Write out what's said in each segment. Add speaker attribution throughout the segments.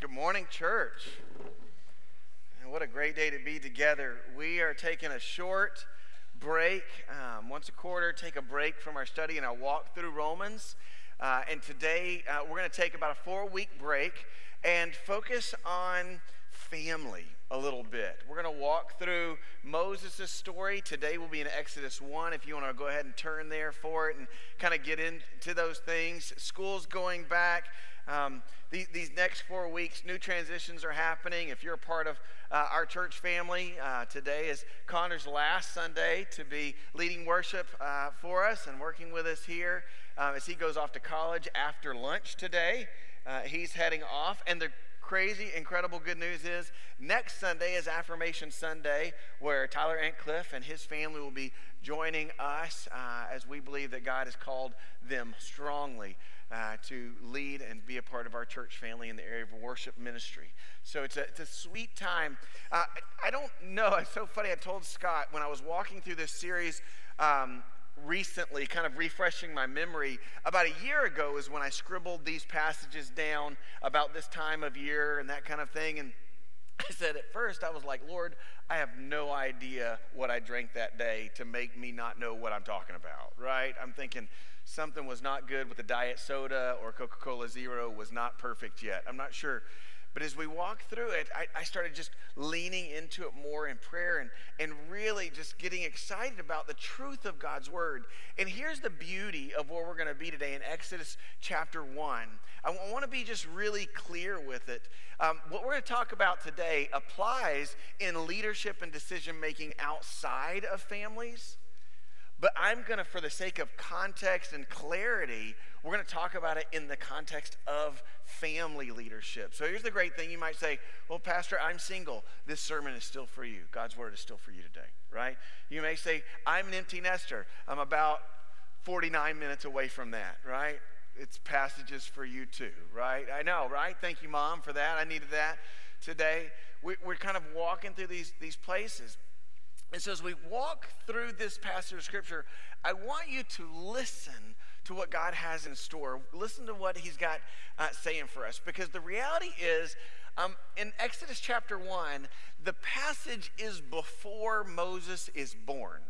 Speaker 1: Good morning, church. And what a great day to be together. We are taking a short break, um, once a quarter, take a break from our study and our walk through Romans. Uh, and today uh, we're going to take about a four week break and focus on family a little bit. We're going to walk through Moses' story. Today we'll be in Exodus 1 if you want to go ahead and turn there for it and kind of get into those things. School's going back. Um, these, these, next four weeks, new transitions are happening. If you're a part of uh, our church family, uh, today is Connor's last Sunday to be leading worship uh, for us and working with us here uh, as he goes off to college after lunch today. Uh, he's heading off, and the crazy, incredible good news is next Sunday is Affirmation Sunday, where Tyler Antcliffe and his family will be joining us uh, as we believe that God has called them strongly uh, to lead and be a part of our church family in the area of worship ministry. So it's a, it's a sweet time. Uh, I, don't know. It's so funny. I told Scott when I was walking through this series. Um, recently, kind of refreshing my memory, about a year ago is when I scribbled these passages down about this time of year and that kind of thing. And I said at first, I was like, Lord, I have no idea what I drank that day to make me not know what I'm talking about, right? I'm thinking something was not good with the diet soda or Coca Cola Zero was not perfect yet. I'm not sure. But as we walk through it, I, I, started just leaning into it more in prayer and, and really just getting excited about the truth of God's word. And here's the beauty of where we're going to be today in Exodus chapter 1. I want to be just really clear with it. Um, what we're going to talk about today applies in leadership and decision making outside of families. But I'm going to, for the sake of context and clarity, we're going to talk about it in the context of family leadership. So here's the great thing you might say, Well, Pastor, I'm single. This sermon is still for you. God's word is still for you today, right? You may say, I'm an empty nester. I'm about 49 minutes away from that, right? It's passages for you too, right? I know, right? Thank you, Mom, for that. I needed that today. We're kind of walking through these, these places. And so, as we walk through this passage of Scripture, I want you to listen to what God has in store. Listen to what He's got uh, saying for us. Because the reality is, um, in Exodus chapter 1, the passage is before Moses is born.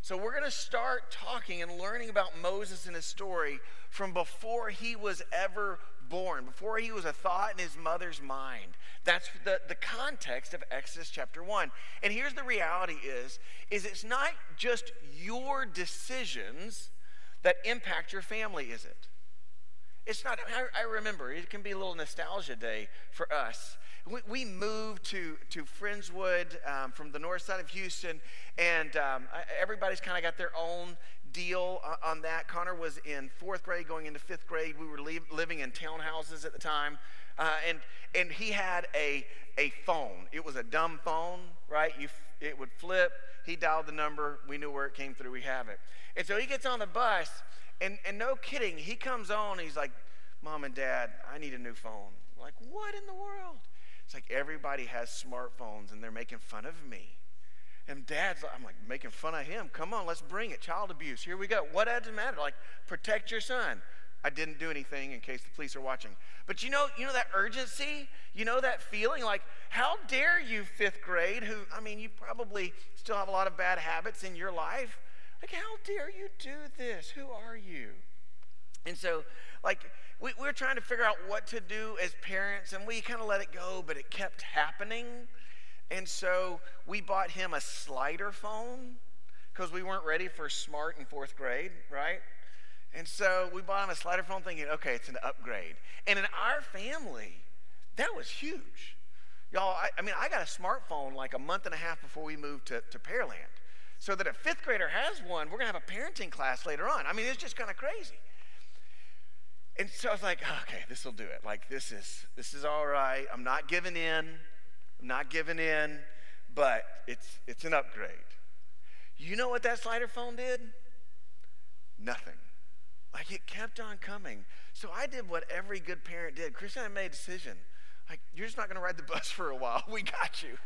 Speaker 1: So, we're going to start talking and learning about Moses and his story from before he was ever born, before he was a thought in his mother's mind. That's the, the context of Exodus chapter 1. And here's the reality is, is it's not just your decisions that impact your family, is it? It's not, I, I remember, it can be a little nostalgia day for us. We, we moved to, to Friendswood um, from the north side of Houston, and um, everybody's kind of got their own deal on that. Connor was in fourth grade, going into fifth grade. We were leave, living in townhouses at the time. Uh, and, and he had a, a phone. It was a dumb phone, right? You, it would flip. He dialed the number. We knew where it came through. We have it. And so he gets on the bus, and, and no kidding, he comes on. He's like, Mom and Dad, I need a new phone. Like, what in the world? It's like everybody has smartphones, and they're making fun of me. And dad's, I'm like, making fun of him. Come on, let's bring it. Child abuse. Here we go. What does it matter? Like, protect your son. I didn't do anything in case the police are watching. But you know, you know that urgency? You know that feeling? Like, how dare you, fifth grade, who, I mean, you probably still have a lot of bad habits in your life. Like, how dare you do this? Who are you? And so, like, we, we were trying to figure out what to do as parents, and we kind of let it go, but it kept happening. And so we bought him a slider phone because we weren't ready for smart in fourth grade, right? And so we bought him a slider phone thinking, okay, it's an upgrade. And in our family, that was huge. Y'all, I, I mean, I got a smartphone like a month and a half before we moved to, to Pearland. So that a fifth grader has one, we're going to have a parenting class later on. I mean, it's just kind of crazy. And so I was like, okay, this will do it. Like, this is, this is all right. I'm not giving in. I'm not giving in, but it's, it's an upgrade. You know what that slider phone did? Nothing. Like it kept on coming. So I did what every good parent did. Chris and I made a decision. Like, you're just not going to ride the bus for a while. We got you.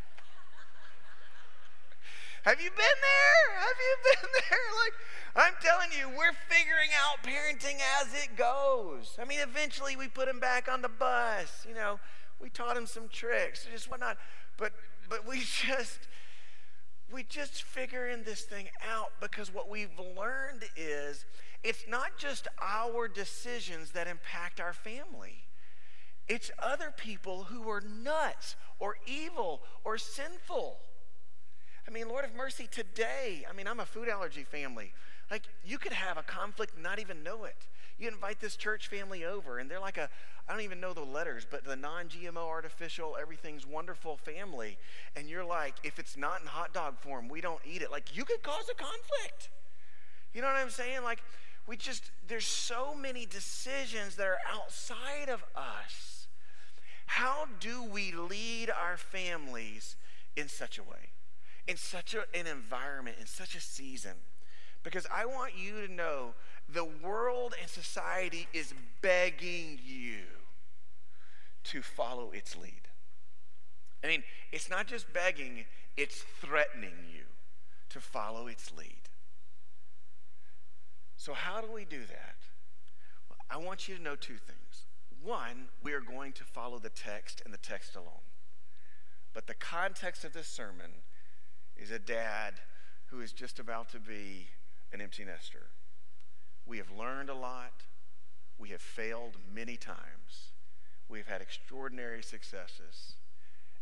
Speaker 1: Have you been there? Have you been there? Like, I'm telling you, we're figuring out parenting as it goes. I mean, eventually we put him back on the bus. You know, we taught him some tricks, just whatnot. But but we just we just figuring this thing out because what we've learned is it's not just our decisions that impact our family. It's other people who are nuts or evil or sinful. I mean, Lord of mercy, today, I mean, I'm a food allergy family. Like, you could have a conflict not even know it. You invite this church family over, and they're like a, I don't even know the letters, but the non GMO, artificial, everything's wonderful family. And you're like, if it's not in hot dog form, we don't eat it. Like, you could cause a conflict. You know what I'm saying? Like, we just, there's so many decisions that are outside of us. How do we lead our families in such a way, in such a, an environment, in such a season? Because I want you to know the world and society is begging you to follow its lead. I mean, it's not just begging, it's threatening you to follow its lead. So, how do we do that? Well, I want you to know two things. One, we are going to follow the text and the text alone. But the context of this sermon is a dad who is just about to be an empty nester. We have learned a lot. We have failed many times. We have had extraordinary successes.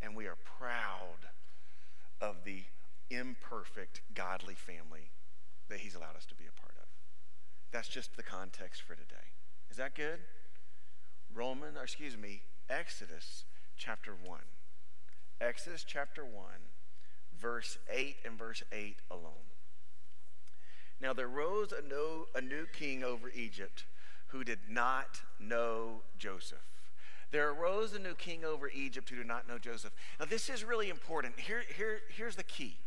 Speaker 1: And we are proud of the imperfect, godly family that He's allowed us to be a part of. That's just the context for today. Is that good? Roman, or excuse me, Exodus chapter 1. Exodus chapter 1, verse 8 and verse 8 alone. Now there rose a, no, a new king over Egypt who did not know Joseph. There arose a new king over Egypt who did not know Joseph. Now, this is really important. Here, here, here's the key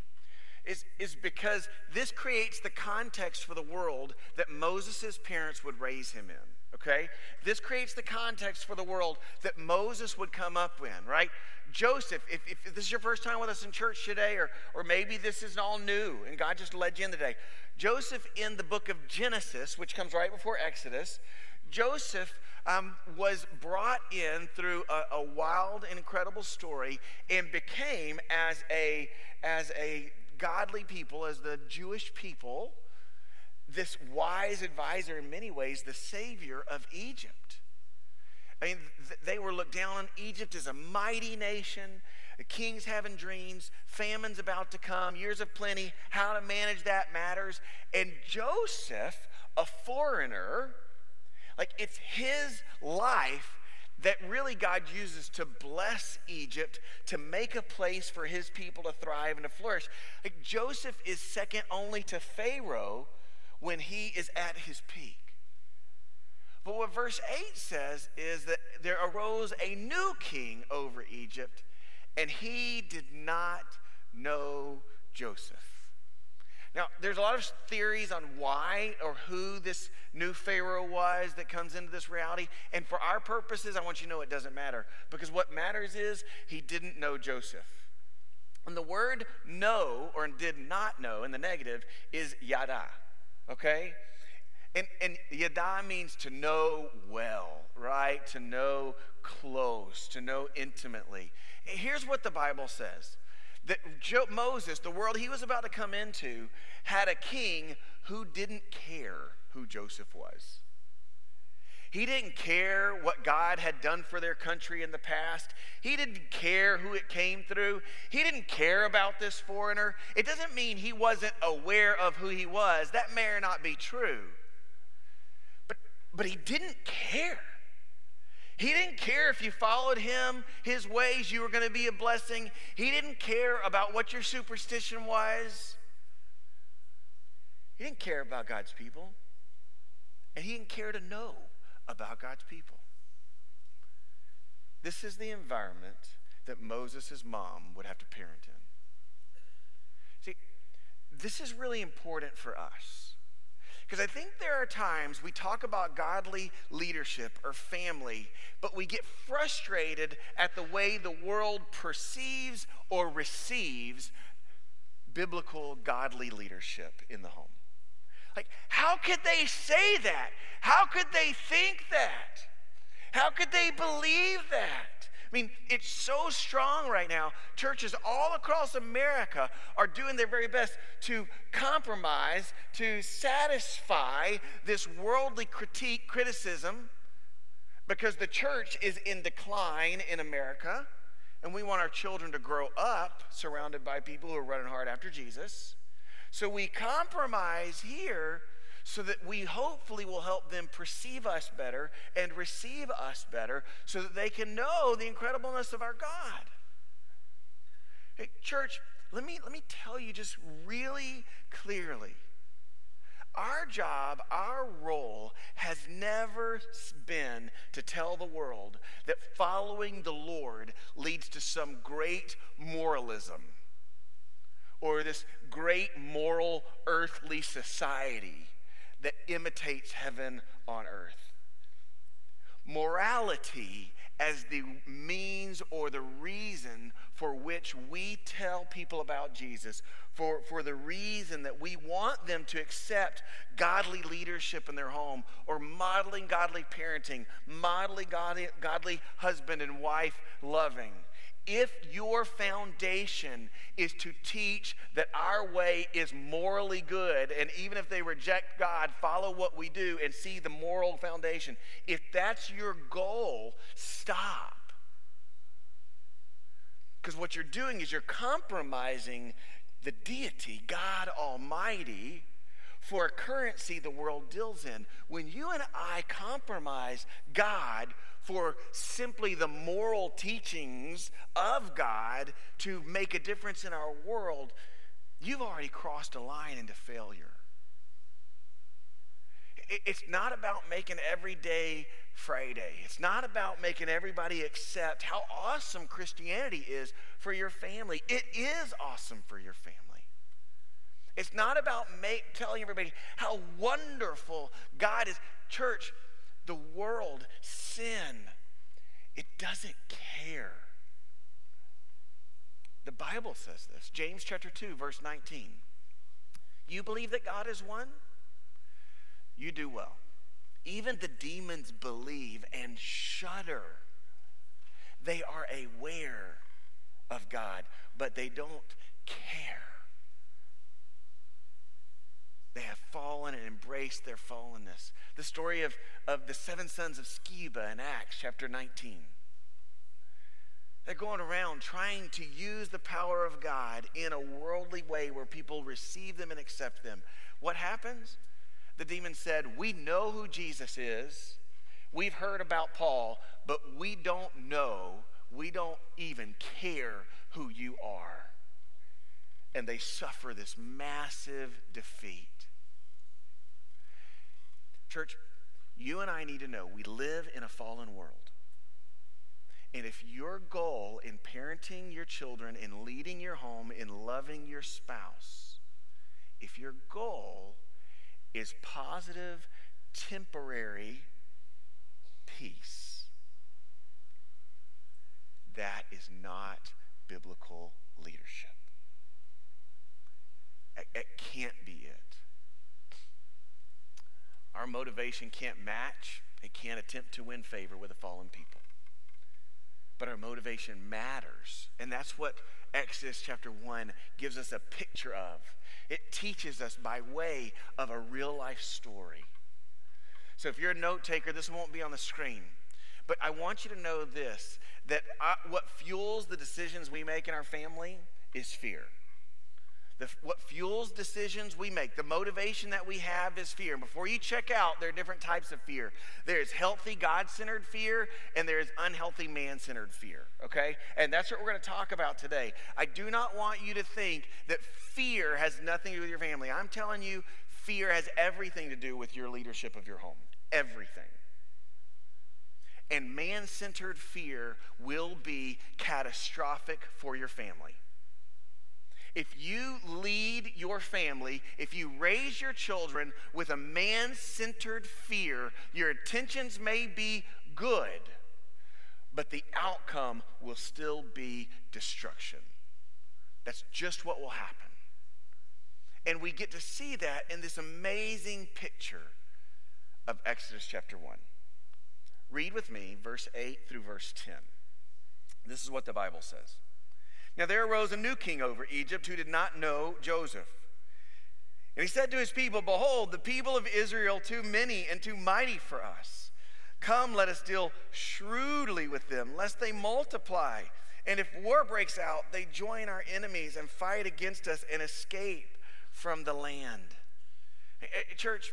Speaker 1: is, is because this creates the context for the world that Moses' parents would raise him in. Okay? This creates the context for the world that Moses would come up in, right? Joseph, if, if this is your first time with us in church today, or, or maybe this is all new and God just led you in today, Joseph in the book of Genesis, which comes right before Exodus, Joseph um, was brought in through a, a, wild and incredible story and became as a as a godly people, as the Jewish people, this wise advisor in many ways, the savior of Egypt. I mean, they were looked down on. Egypt as a mighty nation. The king's having dreams, famine's about to come, years of plenty, how to manage that matters. And Joseph, a foreigner, like it's his life that really God uses to bless Egypt, to make a place for his people to thrive and to flourish. Like Joseph is second only to Pharaoh when he is at his peak. But what verse 8 says is that there arose a new king over Egypt and he did not know Joseph. Now, there's a lot of theories on why or who this new Pharaoh was that comes into this reality. And for our purposes, I want you to know it doesn't matter. Because what matters is he didn't know Joseph. And the word know or did not know in the negative is yada. Okay? And, and yada means to know well, right? To know close, to know intimately. Here's what the Bible says that Moses, the world he was about to come into, had a king who didn't care who Joseph was. He didn't care what God had done for their country in the past. He didn't care who it came through. He didn't care about this foreigner. It doesn't mean he wasn't aware of who he was. That may or not be true. But, but he didn't care. He didn't care if you followed him, his ways, you were going to be a blessing. He didn't care about what your superstition was. He didn't care about God's people. And he didn't care to know about God's people. This is the environment that Moses' mom would have to parent in. See, this is really important for us. Because I think there are times we talk about godly leadership or family, but we get frustrated at the way the world perceives or receives biblical, godly leadership in the home. Like, how could they say that? How could they think that? How could they believe that? I mean, it's so strong right now. Churches all across America are doing their very best to compromise, to satisfy this worldly critique, criticism, because the church is in decline in America, and we want our children to grow up surrounded by people who are running hard after Jesus. So we compromise here so that we hopefully will help them perceive us better and receive us better so that they can know the incredibleness of our God. Hey, church, let me, let me tell you just really clearly. Our job, our role has never been to tell the world that following the Lord leads to some great moralism or this great moral earthly society that imitates heaven on earth. Morality as the means or the reason for which we tell people about Jesus, for, for the reason that we want them to accept godly leadership in their home, or modeling godly parenting, modeling godly, godly husband and wife loving if your foundation is to teach that our way is morally good, and even if they reject God, follow what we do and see the moral foundation, if that's your goal, stop. Because what you're doing is you're compromising the deity, God Almighty, for a currency the world deals in. When you and I compromise God for simply the moral teachings of God to make a difference in our world, you've already crossed a line into failure. It's not about making every day Friday. It's not about making everybody accept how awesome Christianity is for your family. It is awesome for your family. It's not about make, telling everybody how wonderful God is. Church, the world, sin, it doesn't care. The Bible says this James chapter 2, verse 19. You believe that God is one? You do well. Even the demons believe and shudder. They are aware of God, but they don't care. They have fallen and embraced their fallenness. The story of, of the seven sons of Sceva in Acts chapter 19. They're going around trying to use the power of God in a worldly way where people receive them and accept them. What happens? The demon said, We know who Jesus is. We've heard about Paul, but we don't know, we don't even care who you are. And they suffer this massive defeat. Church, you and I need to know we live in a fallen world. And if your goal in parenting your children, in leading your home, in loving your spouse, if your goal is positive, temporary peace, that is not biblical leadership. It, can't be it. Our motivation can't match, it can't attempt to win favor with a fallen people. But our motivation matters. And that's what Exodus chapter 1 gives us a picture of. It teaches us by way of a real life story. So if you're a note taker, this won't be on the screen. But I want you to know this that I, what fuels the decisions we make in our family is fear. The, what fuels decisions we make, the motivation that we have is fear. And before you check out, there are different types of fear. There's healthy, God centered fear, and there's unhealthy, man centered fear. Okay? And that's what we're going to talk about today. I do not want you to think that fear has nothing to do with your family. I'm telling you, fear has everything to do with your leadership of your home. Everything. And man centered fear will be catastrophic for your family. If you lead your family, if you raise your children with a man centered fear, your intentions may be good, but the outcome will still be destruction. That's just what will happen. And we get to see that in this amazing picture of Exodus chapter 1. Read with me verse 8 through verse 10. This is what the Bible says. Now there arose a new king over Egypt who did not know Joseph. And he said to his people, Behold, the people of Israel too many and too mighty for us. Come, let us deal shrewdly with them, lest they multiply. And if war breaks out, they join our enemies and fight against us and escape from the land. Church,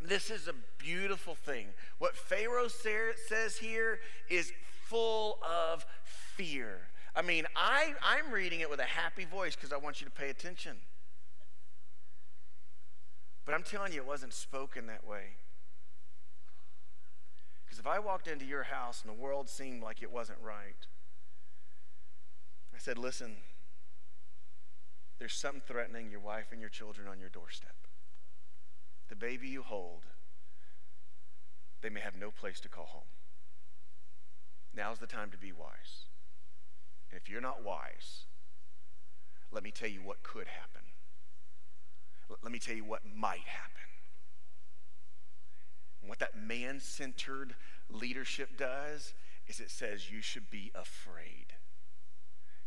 Speaker 1: this is a beautiful thing. What Pharaoh says here is full of fear. I mean, I, I'm reading it with a happy voice because I want you to pay attention. But I'm telling you, it wasn't spoken that way. Because if I walked into your house and the world seemed like it wasn't right, I said, listen, there's something threatening your wife and your children on your doorstep. The baby you hold, they may have no place to call home. Now's the time to be wise. And if you're not wise, let me tell you what could happen. Let me tell you what might happen. And what that man centered leadership does is it says you should be afraid.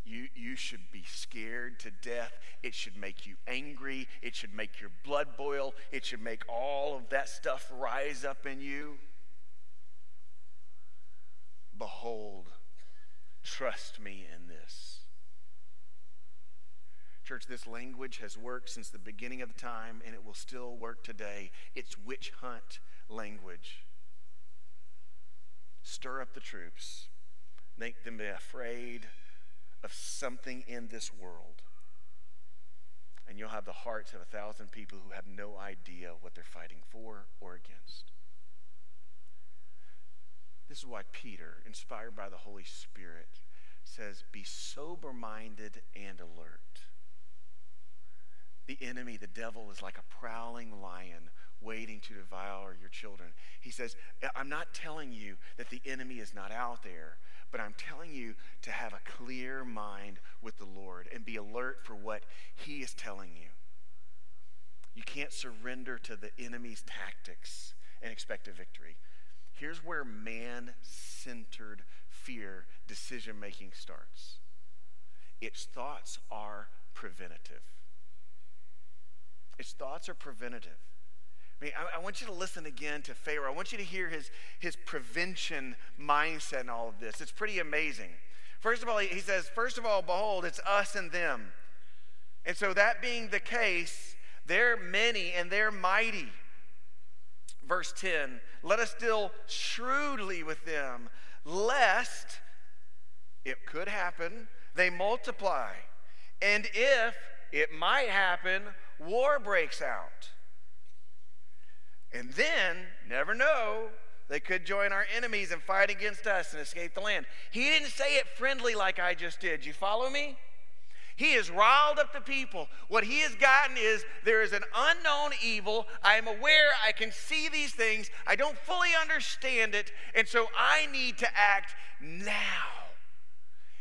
Speaker 1: You, you should be scared to death. It should make you angry. It should make your blood boil. It should make all of that stuff rise up in you. Behold, trust me in this. Church, this language has worked since the beginning of the time, and it will still work today. It's witch hunt language. Stir up the troops, make them be afraid of something in this world. And you'll have the hearts of a thousand people who have no idea what they're fighting for or against. This is why Peter, inspired by the Holy Spirit, says, Be sober minded and alert. The enemy, the devil, is like a prowling lion waiting to devour your children. He says, I'm not telling you that the enemy is not out there, but I'm telling you to have a clear mind with the Lord and be alert for what he is telling you. You can't surrender to the enemy's tactics and expect a victory. Here's where man centered fear decision making starts its thoughts are preventative. Its thoughts are preventative. I mean, I, I, want you to listen again to Pharaoh. I want you to hear his, his prevention mindset in all of this. It's pretty amazing. First of all, he, he says, First of all, behold, it's us and them. And so, that being the case, they're many and they're mighty. Verse 10 Let us deal shrewdly with them, lest it could happen, they multiply. And if it might happen, war breaks out. And then, never know, they could join our enemies and fight against us and escape the land. He didn't say it friendly like I just did. You follow me? He has riled up the people. What he has gotten is there is an unknown evil. I am aware, I can see these things. I don't fully understand it. And so I need to act now.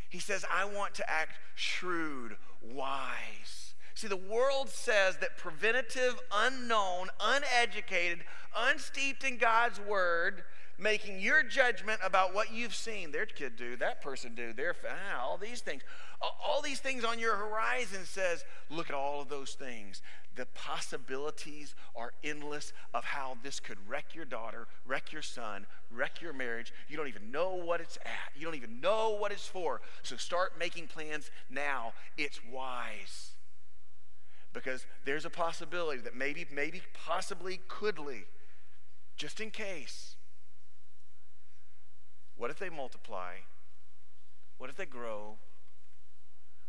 Speaker 1: He says, I want to act shrewd, wise. See, the world says that preventative, unknown, uneducated, unsteeped in God's word, making your judgment about what you've seen, their kid do, that person do, their ah, all these things, all these things on your horizon says, look at all of those things. The possibilities are endless of how this could wreck your daughter, wreck your son, wreck your marriage. You don't even know what it's at. You don't even know what it's for. So start making plans now. It's wise because there's a possibility that maybe, maybe, possibly, couldly, just in case. What if they multiply? What if they grow?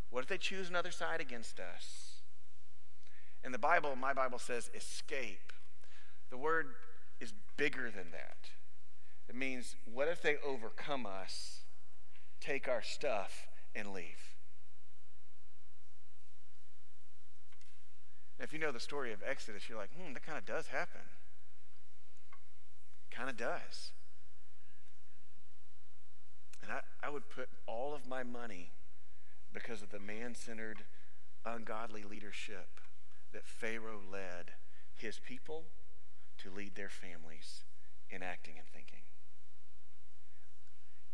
Speaker 1: What if they choose another side against us? And the Bible, my Bible says escape. The word is bigger than that. It means, what if they overcome us, take our stuff, and leave? if you know the story of Exodus, you're like, hmm, that kind of does happen. Kind of does. And I, I would put all of my money because of the man centered, ungodly leadership that Pharaoh led his people to lead their families in acting and thinking.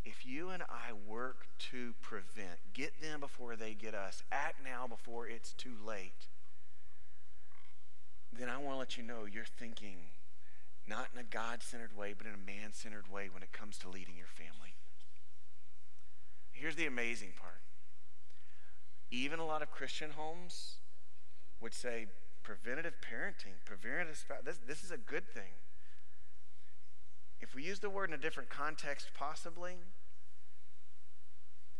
Speaker 1: If you and I work to prevent, get them before they get us, act now before it's too late, then I want to let you know you're thinking not in a God centered way, but in a man centered way when it comes to leading your family. Here's the amazing part even a lot of Christian homes would say preventative parenting, preventative this, this is a good thing. If we use the word in a different context, possibly,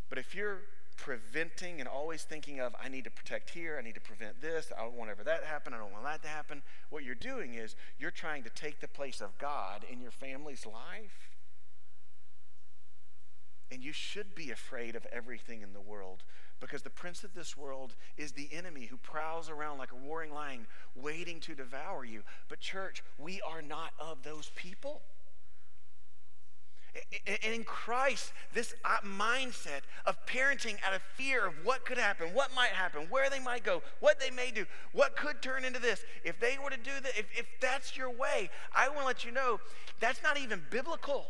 Speaker 1: but if you're preventing and always thinking of, I need to protect here, I need to prevent this, I don't want ever that to happen, I don't want that to happen, what you're doing is you're trying to take the place of God in your family's life. And you should be afraid of everything in the world because the prince of this world is the enemy who prowls around like a roaring lion waiting to devour you. But, church, we are not of those people. And in Christ, this uh, mindset of parenting out of fear of what could happen, what might happen, where they might go, what they may do, what could turn into this, if they were to do that, if, if that's your way, I want to let you know that's not even biblical.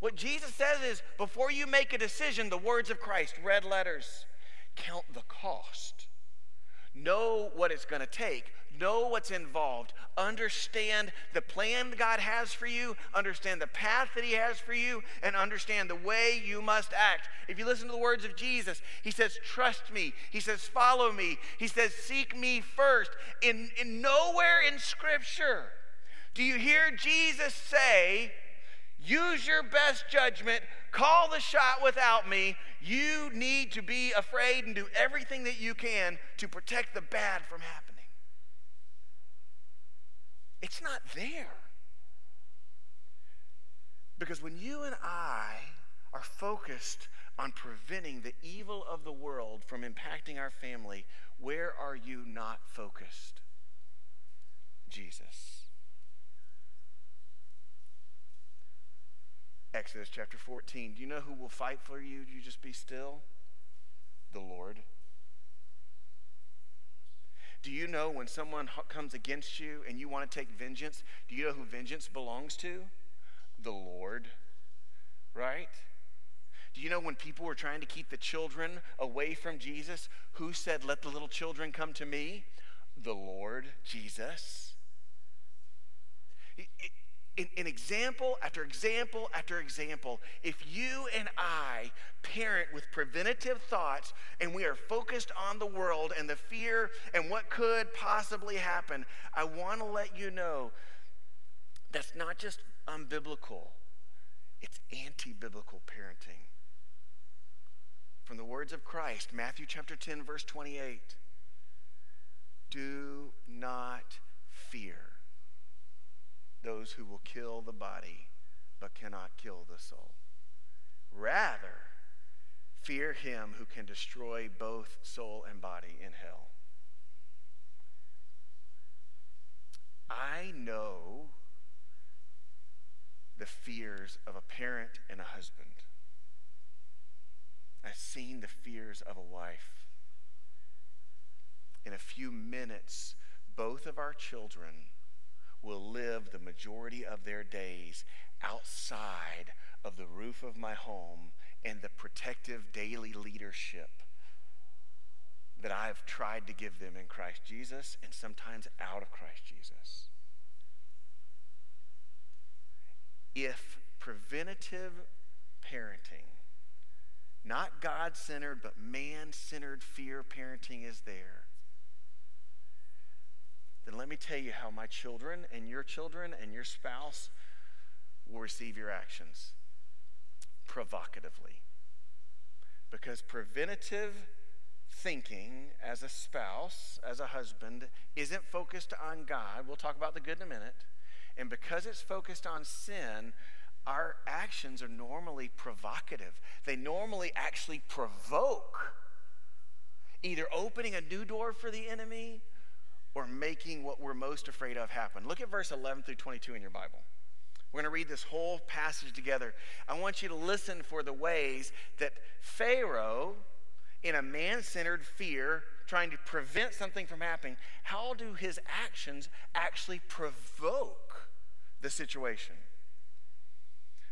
Speaker 1: What Jesus says is before you make a decision, the words of Christ, red letters, count the cost. Know what it's going to take. Know what's involved. Understand the plan God has for you. Understand the path that He has for you. And understand the way you must act. If you listen to the words of Jesus, He says, Trust me. He says, Follow me. He says, Seek me first. In, in nowhere in Scripture do you hear Jesus say, Use your best judgment. Call the shot without me. You need to be afraid and do everything that you can to protect the bad from happening. It's not there. Because when you and I are focused on preventing the evil of the world from impacting our family, where are you not focused? Jesus. Exodus chapter 14. Do you know who will fight for you? You just be still? The Lord. Do you know when someone comes against you and you want to take vengeance? Do you know who vengeance belongs to? The Lord. Right? Do you know when people were trying to keep the children away from Jesus, who said, Let the little children come to me? The Lord, Jesus. In, in, example after example after example, if you and I parent with preventative thoughts and we are focused on the world and the fear and what could possibly happen, I want to let you know that's not just unbiblical, it's anti biblical parenting. From the words of Christ, Matthew chapter 10, verse 28 Do not fear those who will kill the body but cannot kill the soul. Rather, fear him who can destroy both soul and body in hell. I know the fears of a parent and a husband. I've seen the fears of a wife. In a few minutes, both of our children will live the majority of their days outside of the roof of my home and the protective daily leadership that I've tried to give them in Christ Jesus and sometimes out of Christ Jesus. If preventative parenting, not God centered, but man centered fear parenting is there, then let me tell you how my children and your children and your spouse will receive your actions provocatively. Because preventative thinking as a spouse, as a husband, isn't focused on God. We'll talk about the good in a minute. And because it's focused on sin, our actions are normally provocative. They normally actually provoke either opening a new door for the enemy or making what we're most afraid of happen. Look at verse 11 through 22 in your Bible. We're going to read this whole passage together. I want you to listen for the ways that Pharaoh in a man centered fear, trying to prevent something from happening, how do his actions actually provoke the situation?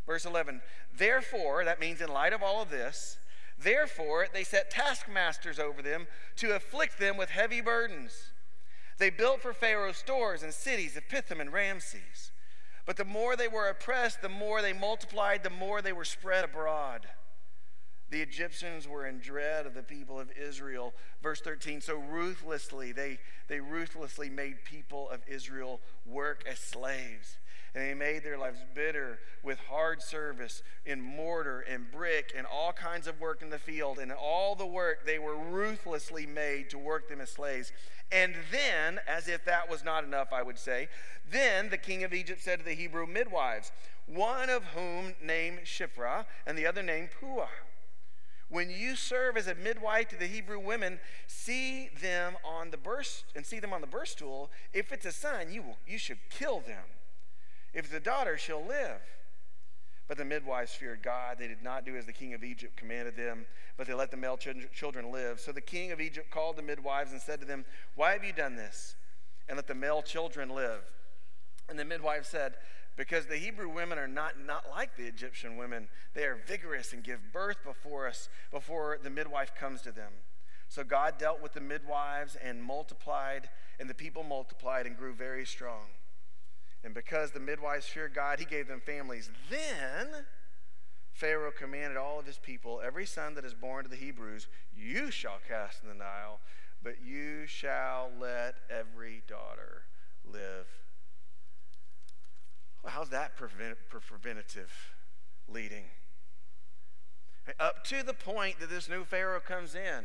Speaker 1: Verse 11, therefore, that means in light of all of this, therefore they set taskmasters over them to afflict them with heavy burdens. They built for Pharaoh stores and cities of Pithom and Ramses. But the more they were oppressed, the more they multiplied, the more they were spread abroad. The Egyptians were in dread of the people of Israel. Verse 13, so ruthlessly, they, they ruthlessly made people of Israel work as slaves. And they made their lives bitter with hard service in mortar and brick and all kinds of work in the field. And all the work, they were ruthlessly made to work them as slaves. And then, as if that was not enough, I would say, then the king of Egypt said to the Hebrew midwives, one of whom named Shiphrah and the other named Puah when you serve as a midwife to the Hebrew women, see them on the birth and see them on the birth stool. If it's a son, you will, you should kill them. If it's a daughter, she'll live. But the midwives feared God. They did not do as the king of Egypt commanded them, but they let the male children live. So the king of Egypt called the midwives and said to them, Why have you done this? And let the male children live. And the midwives said, because the Hebrew women are not, not like the Egyptian women. They are vigorous and give birth before us, before the midwife comes to them. So God dealt with the midwives and multiplied, and the people multiplied and grew very strong. And because the midwives feared God, he gave them families. Then Pharaoh commanded all of his people, Every son that is born to the Hebrews, you shall cast in the Nile, but you shall let every daughter live. Well, how's that prevent, preventative leading? Up to the point that this new Pharaoh comes in,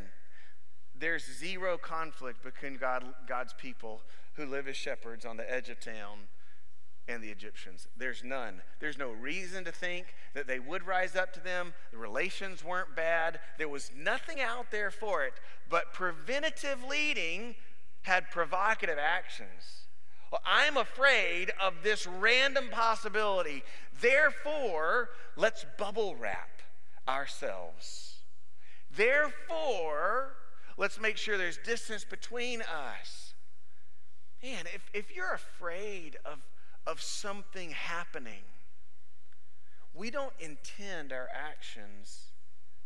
Speaker 1: there's zero conflict between God, God's people who live as shepherds on the edge of town and the Egyptians. There's none. There's no reason to think that they would rise up to them. The relations weren't bad. There was nothing out there for it. But preventative leading had provocative actions. Well, I'm afraid of this random possibility. Therefore, let's bubble wrap ourselves. Therefore, let's make sure there's distance between us. Man, if, if you're afraid of, of something happening, we don't intend our actions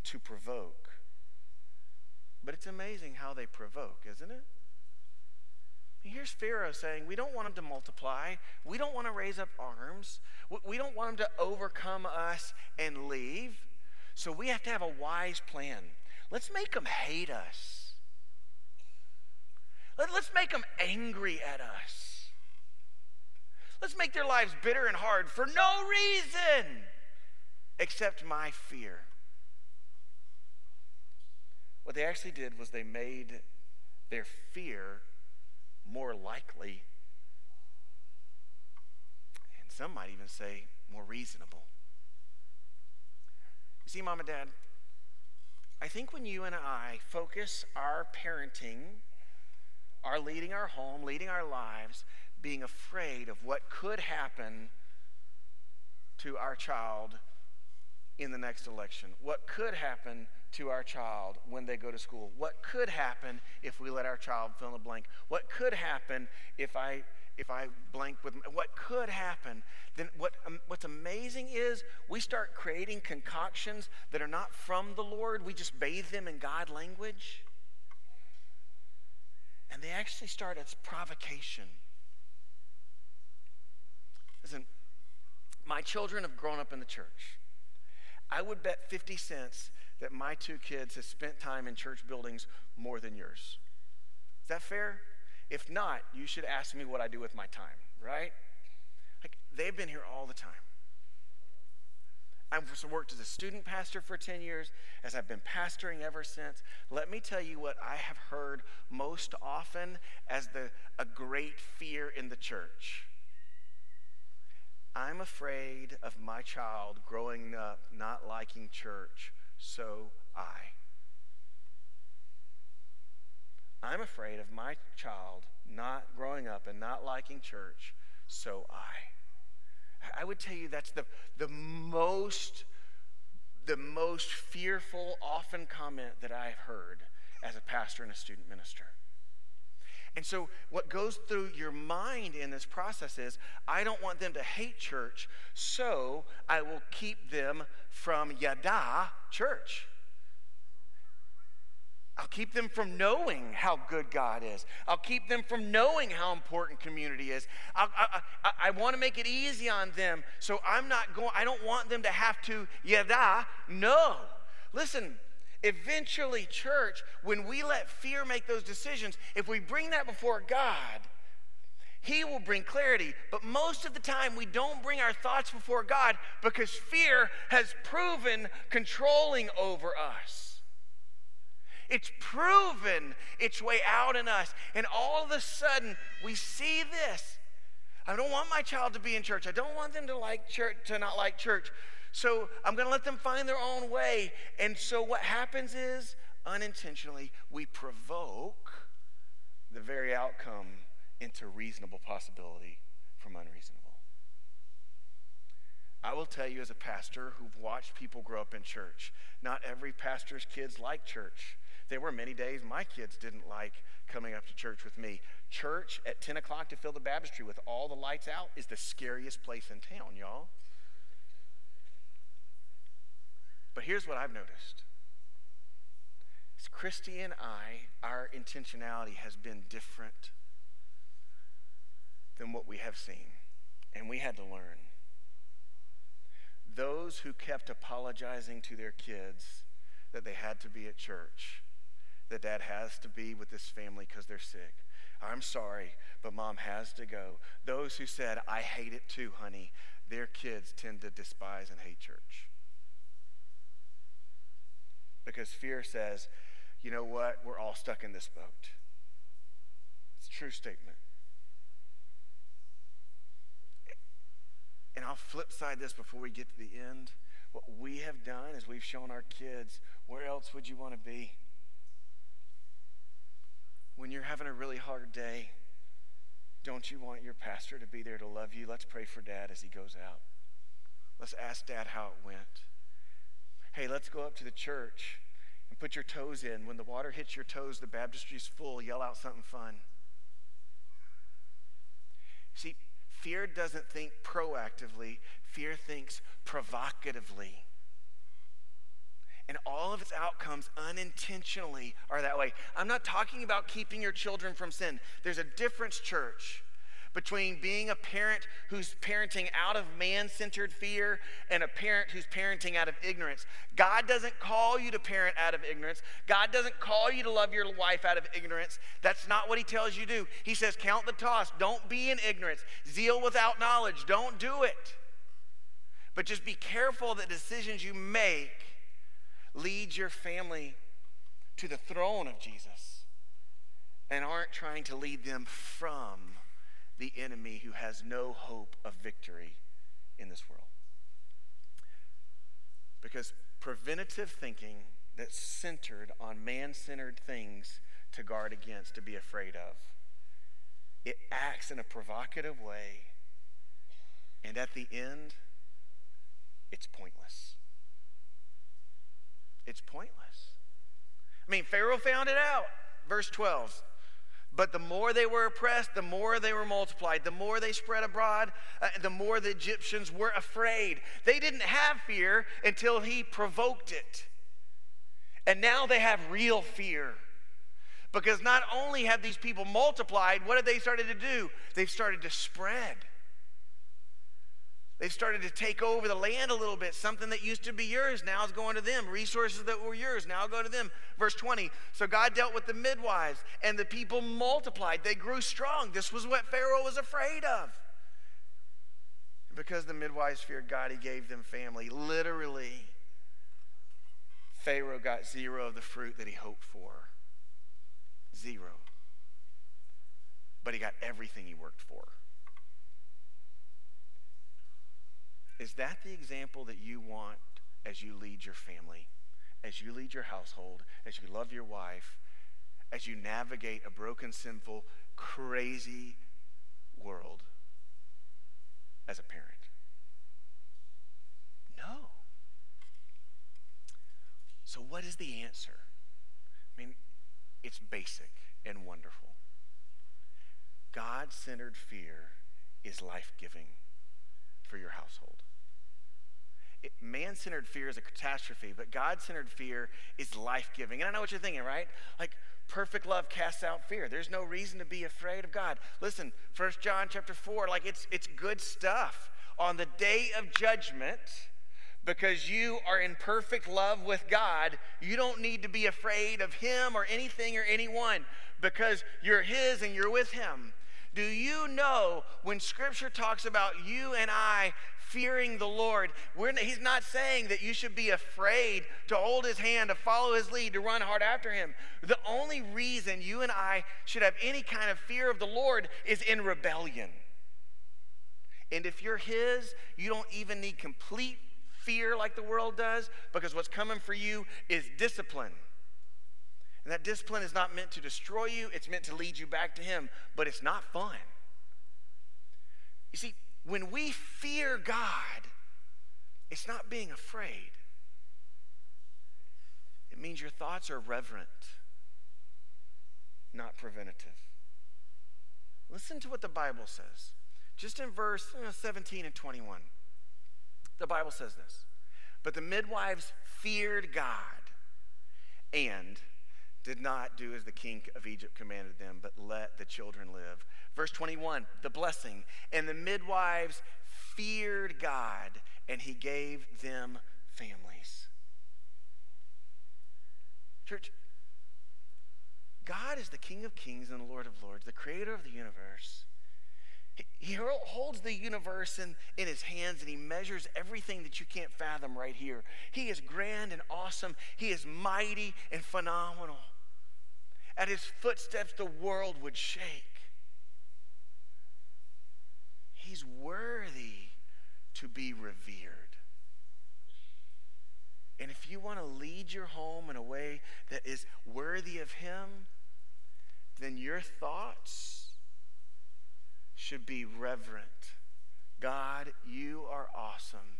Speaker 1: to provoke. But it's amazing how they provoke, isn't it? Here's Pharaoh saying, We don't want them to multiply. We don't want to raise up arms. We don't want them to overcome us and leave. So we have to have a wise plan. Let's make them hate us. Let's make them angry at us. Let's make their lives bitter and hard for no reason except my fear. What they actually did was they made their fear more likely, and some might even say more reasonable. You see, mom and dad, I think when you and I focus our parenting, our leading our home, leading our lives, being afraid of what could happen to our child in the next election, what could happen to our child when they go to school? What could happen if we let our child fill in the blank? What could happen if I if I blank with what could happen? Then what um, what's amazing is we start creating concoctions that are not from the Lord. We just bathe them in God language. And they actually start as provocation. Listen, my children have grown up in the church. I would bet 50 cents that my two kids have spent time in church buildings more than yours. Is that fair? If not, you should ask me what I do with my time, right? Like, they've been here all the time. I've worked as a student pastor for 10 years, as I've been pastoring ever since. Let me tell you what I have heard most often as the, a great fear in the church. I'm afraid of my child growing up not liking church so I. I'm afraid of my child not growing up and not liking church, so I. I would tell you that's the, the most the most fearful, often comment that I've heard as a pastor and a student minister. And so, what goes through your mind in this process is I don't want them to hate church, so I will keep them from yada church. I'll keep them from knowing how good God is. I'll keep them from knowing how important community is. I, I, I, I want to make it easy on them, so I'm not going. I don't want them to have to yada. No, listen. Eventually, church, when we let fear make those decisions, if we bring that before God, He will bring clarity. But most of the time, we don't bring our thoughts before God because fear has proven controlling over us. It's proven its way out in us. And all of a sudden, we see this. I don't want my child to be in church. I don't want them to like church to not like church. So I'm going to let them find their own way. And so what happens is unintentionally we provoke the very outcome into reasonable possibility from unreasonable. I will tell you as a pastor who've watched people grow up in church, not every pastor's kids like church. There were many days my kids didn't like coming up to church with me. Church at 10 o'clock to fill the baptistry with all the lights out is the scariest place in town, y'all. But here's what I've noticed. As Christy and I, our intentionality has been different than what we have seen. And we had to learn. Those who kept apologizing to their kids that they had to be at church that dad has to be with this family because they're sick. I'm sorry, but mom has to go. Those who said, I hate it too, honey, their kids tend to despise and hate church. Because fear says, you know what? We're all stuck in this boat. It's a true statement. And I'll flip side this before we get to the end. What we have done is we've shown our kids where else would you want to be? when you're having a really hard day, don't you want your pastor to be there to love you? Let's pray for dad as he goes out. Let's ask dad how it went. Hey, let's go up to the church and put your toes in. When the water hits your toes, the baptistry's full. Yell out something fun. See, fear doesn't think proactively, fear thinks provocatively. And all of its outcomes unintentionally are that way. I'm not talking about keeping your children from sin. There's a difference, church, between being a parent who's parenting out of man centered fear and a parent who's parenting out of ignorance. God doesn't call you to parent out of ignorance. God doesn't call you to love your wife out of ignorance. That's not what He tells you to do. He says, Count the toss. Don't be in ignorance. Zeal without knowledge. Don't do it. But just be careful that decisions you make lead your family to the throne of Jesus and aren't trying to lead them from the enemy who has no hope of victory in this world. Because preventative thinking that's centered on man centered things to guard against, to be afraid of, it acts in a provocative way. And at the end, it's pointless. It's pointless. I mean, Pharaoh found it out. Verse 12. But the more they were oppressed, the more they were multiplied. The more they spread abroad, uh, the more the Egyptians were afraid. They didn't have fear until he provoked it. And now they have real fear. Because not only have these people multiplied, what have they started to do? They've started to spread. They've started to take over the land a little bit. Something that used to be yours now is going to them. Resources that were yours now go to them. Verse 20. So God dealt with the midwives, and the people multiplied. They grew strong. This was what Pharaoh was afraid of. And because the midwives feared God, he gave them family. Literally, Pharaoh got zero of the fruit that he hoped for. Zero. But he got everything he worked for. Is that the example that you want as you lead your family, as you lead your household, as you love your wife, as you navigate a broken, sinful, crazy world as a parent? No. So, what is the answer? I mean, it's basic and wonderful. God centered fear is life giving for your household. Man centered fear is a catastrophe, but God centered fear is life giving. And I know what you're thinking, right? Like, perfect love casts out fear. There's no reason to be afraid of God. Listen, First John chapter 4, like it's it's good stuff. On the day of judgment, because you are in perfect love with God, you don't need to be afraid of him or anything or anyone because you're his and you're with him. Do you know when scripture talks about you and I fearing the Lord, he's not saying that you should be afraid to hold his hand, to follow his lead, to run hard after him. The only reason you and I should have any kind of fear of the Lord is in rebellion. And if you're his, you don't even need complete fear like the world does because what's coming for you is discipline. And that discipline is not meant to destroy you, it's meant to lead you back to Him, but it's not fun. You see, when we fear God, it's not being afraid. It means your thoughts are reverent, not preventative. Listen to what the Bible says. Just in verse you know, 17 and 21, the Bible says this But the midwives feared God and did not do as the king of Egypt commanded them, but let the children live. Verse 21, the blessing. And the midwives feared God, and he gave them families. Church, God is the King of kings and the Lord of lords, the creator of the universe. He holds the universe in, in his hands and he measures everything that you can't fathom right here. He is grand and awesome. He is mighty and phenomenal. At his footsteps, the world would shake. He's worthy to be revered. And if you want to lead your home in a way that is worthy of Him, then your thoughts should be reverent. God, you are awesome.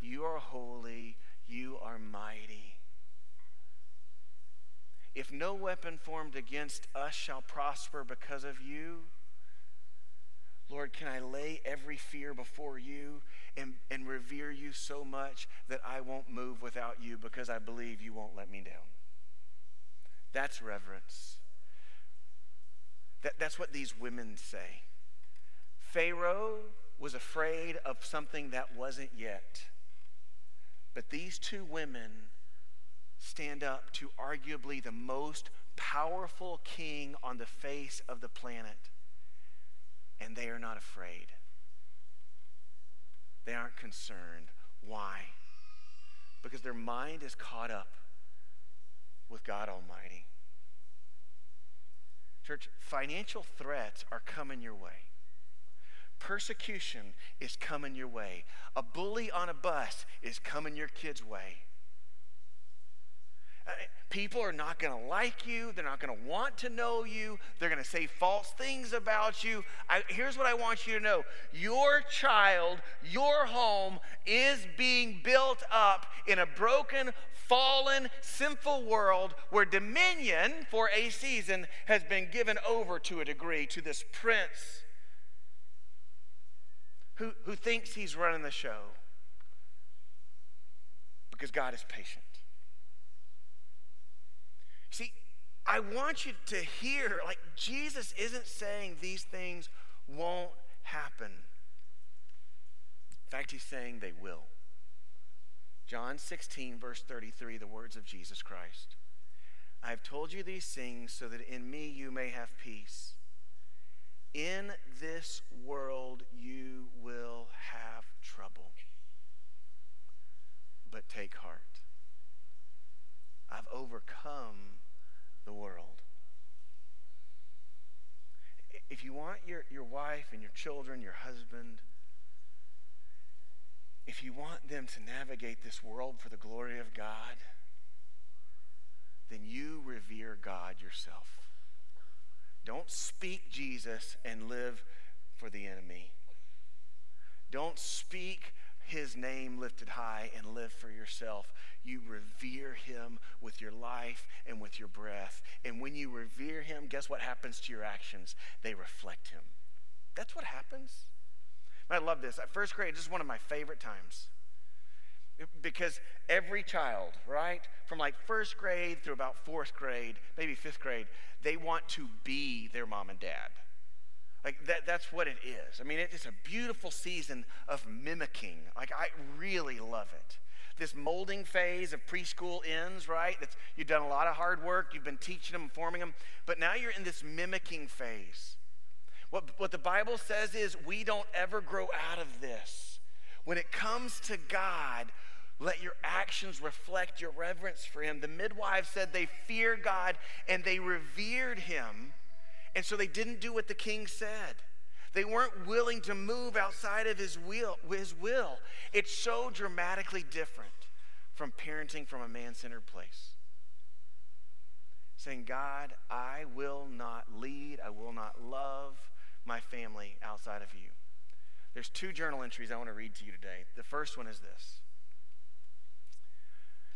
Speaker 1: You are holy. You are mighty. If no weapon formed against us shall prosper because of you, Lord, can I lay every fear before you and, and revere you so much that I won't move without you because I believe you won't let me down? That's reverence. That, that's what these women say. Pharaoh was afraid of something that wasn't yet. But these two women stand up to arguably the most powerful king on the face of the planet, and they are not afraid. They aren't concerned. Why? Because their mind is caught up with God Almighty. Church, financial threats are coming your way. Persecution is coming your way. A bully on a bus is coming your kid's way. People are not going to like you. They're not going to want to know you. They're going to say false things about you. I, here's what I want you to know your child, your home is being built up in a broken, fallen, sinful world where dominion for a season has been given over to a degree to this prince who, who thinks he's running the show because God is patient. See, I want you to hear like Jesus isn't saying these things won't happen. In fact, he's saying they will. John 16, verse 33, the words of Jesus Christ. I have told you these things so that in me you may have peace. In this world you will have trouble. But take heart. I've overcome the world. If you want your, your wife and your children, your husband, if you want them to navigate this world for the glory of God, then you revere God yourself. Don't speak Jesus and live for the enemy. Don't speak his name lifted high and live for yourself. You revere him with your life and with your breath. And when you revere him, guess what happens to your actions? They reflect him. That's what happens. I love this. At first grade, this is one of my favorite times. Because every child, right, from like first grade through about fourth grade, maybe fifth grade, they want to be their mom and dad. Like that, that's what it is. I mean, it's a beautiful season of mimicking. Like I really love it. This molding phase of preschool ends, right? That's, you've done a lot of hard work. You've been teaching them, forming them, but now you're in this mimicking phase. What, what the Bible says is we don't ever grow out of this. When it comes to God, let your actions reflect your reverence for Him. The midwives said they feared God and they revered Him and so they didn't do what the king said. They weren't willing to move outside of his will, his will. It's so dramatically different from parenting from a man centered place. Saying, God, I will not lead, I will not love my family outside of you. There's two journal entries I want to read to you today. The first one is this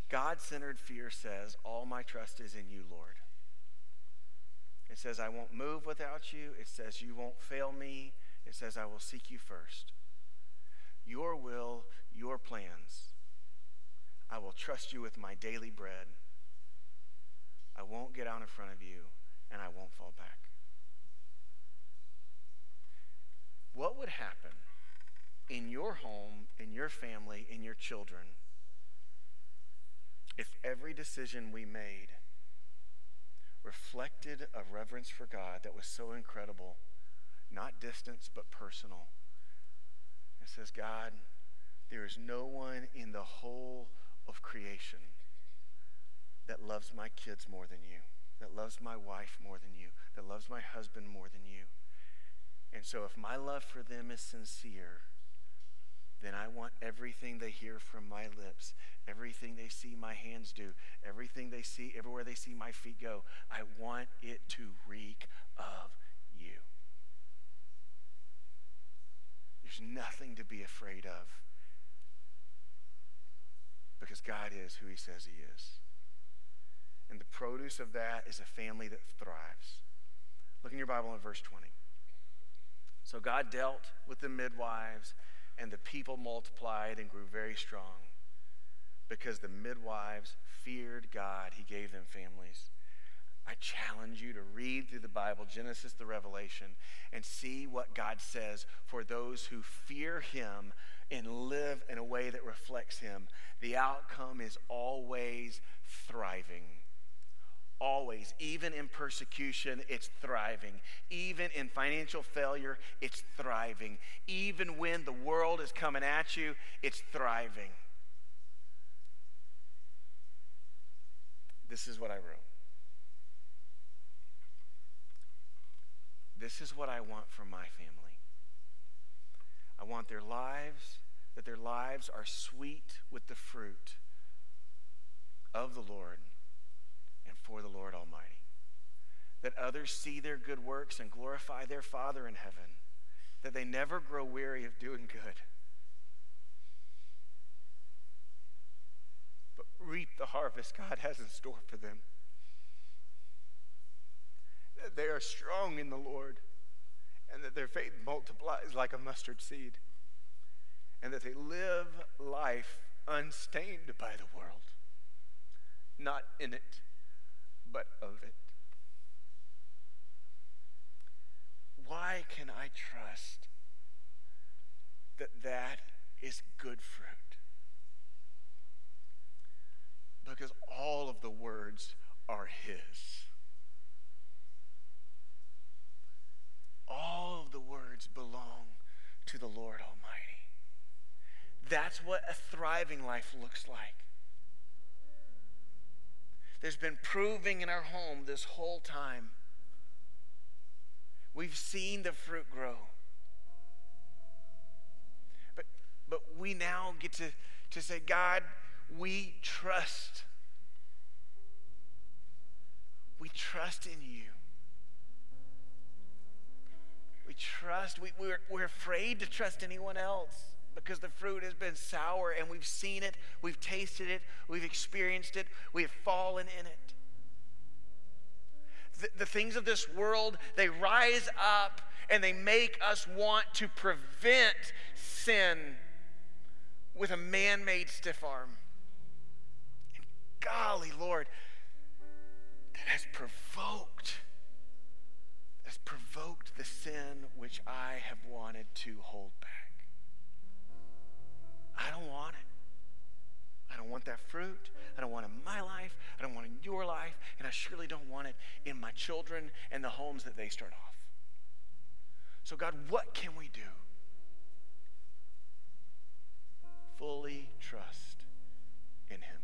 Speaker 1: God centered fear says, All my trust is in you, Lord. It says, I won't move without you. It says, You won't fail me. It says, I will seek you first. Your will, your plans. I will trust you with my daily bread. I won't get out in front of you, and I won't fall back. What would happen in your home, in your family, in your children, if every decision we made reflected a reverence for God that was so incredible, not distance, but personal. It says, God, there is no one in the whole of creation that loves my kids more than you, that loves my wife more than you, that loves my husband more than you. And so if my love for them is sincere, then I want everything they hear from my lips, everything they see my hands do, everything they see, everywhere they see my feet go, I want it to reek of you. There's nothing to be afraid of because God is who He says He is. And the produce of that is a family that thrives. Look in your Bible in verse 20. So God dealt with the midwives and the people multiplied and grew very strong because the midwives feared God. He gave them families. I challenge you to read through the Bible, Genesis to Revelation, and see what God says for those who fear Him and live in a way that reflects Him. The outcome is always thriving. Always. Even in persecution, it's thriving. Even in financial failure, it's thriving. Even when the world is coming at you, it's thriving. This is what I wrote. This is what I want for my family. I want their lives, that their lives are sweet with the fruit of the Lord for the Lord Almighty. That others see their good works and glorify their Father in heaven. That they never grow weary of doing good. But reap the harvest God has in store for them. That they are strong in the Lord and that their faith multiplies like a mustard seed. And that they live life unstained by the world, not in it but of it. Why can I trust that that is good fruit? Because all of the words are His. All of the words belong to the Lord Almighty. That's what a thriving life looks like. There's been proving in our home this whole time. We've seen the fruit grow. But, but we now get to, to say, God, we trust. We trust in you. We trust. We, we're, we're afraid to trust anyone else. Because the fruit has been sour and we've seen it, we've tasted it, we've experienced it, we have fallen in it. The, the things of this world, they rise up and they make us want to prevent sin with a man made stiff arm. And golly, Lord, that has provoked has provoked the sin which I have wanted to hold back. I don't want it. I don't want that fruit. I don't want it in my life. I don't want it in your life. And I surely don't want it in my children and the homes that they start off. So, God, what can we do? Fully trust in Him.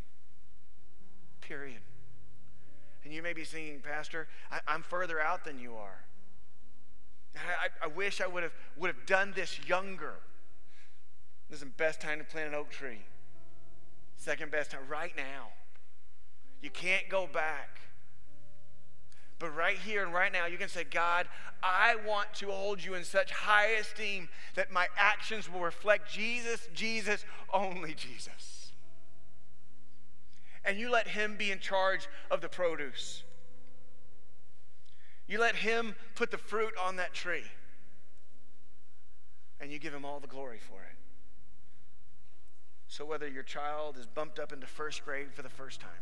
Speaker 1: Period. And you may be thinking, Pastor, I, am further out than you are. I, I, wish I would have, would have done this younger. This is the best time to plant an oak tree. Second best time, right now. You can't go back. But right here and right now, you can say, God, I want to hold you in such high esteem that my actions will reflect Jesus, Jesus, only Jesus. And you let Him be in charge of the produce. You let Him put the fruit on that tree. And you give Him all the glory for it. So whether your child is bumped up into first grade for the first time,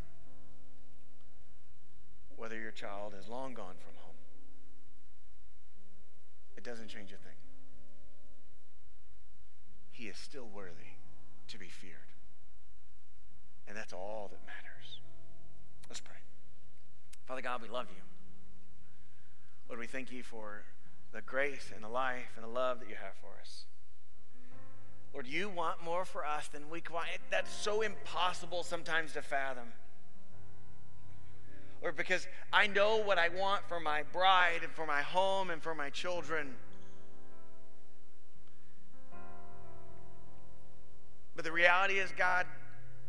Speaker 1: whether your child is long gone from home. It doesn't change a thing. He is still worthy to be feared. And that's all that matters. Let's pray. Father God, we love you. Lord, we thank you for the grace and the life and the love that you have for us. Lord, you want more for us than we can. That's so impossible sometimes to fathom or because I know what I want for my bride and for my home and for my children. But the reality is, God,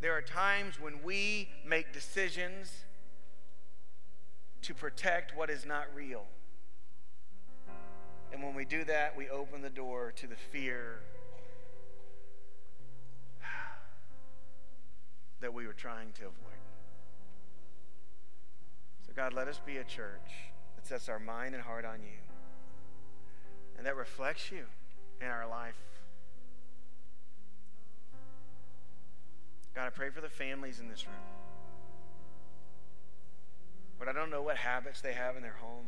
Speaker 1: there are times when we make decisions to protect what is not real. And when we do that, we open the door to the fear that we were trying to avoid. So, God, let us be a church that sets our mind and heart on you and that reflects you in our life. God, I pray for the families in this room. But I don't know what habits they have in their home.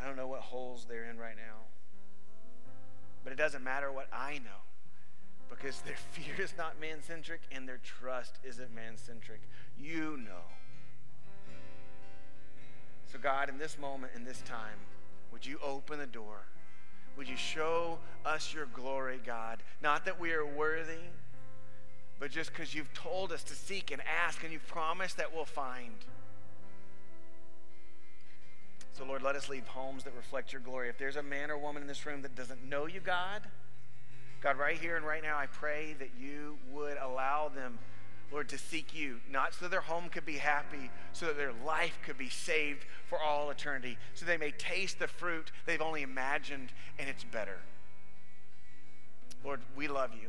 Speaker 1: I don't know what holes they're in right now. But it doesn't matter what I know because their fear is not man centric and their trust isn't man centric. You know. So, God, in this moment, in this time, would you open the door? Would you show us your glory, God? Not that we are worthy, but just because you've told us to seek and ask, and you've promised that we'll find. So, Lord, let us leave homes that reflect your glory. If there's a man or woman in this room that doesn't know you, God, God, right here and right now, I pray that you would allow them Lord, to seek you, not so their home could be happy, so that their life could be saved for all eternity, so they may taste the fruit they've only imagined and it's better. Lord, we love you.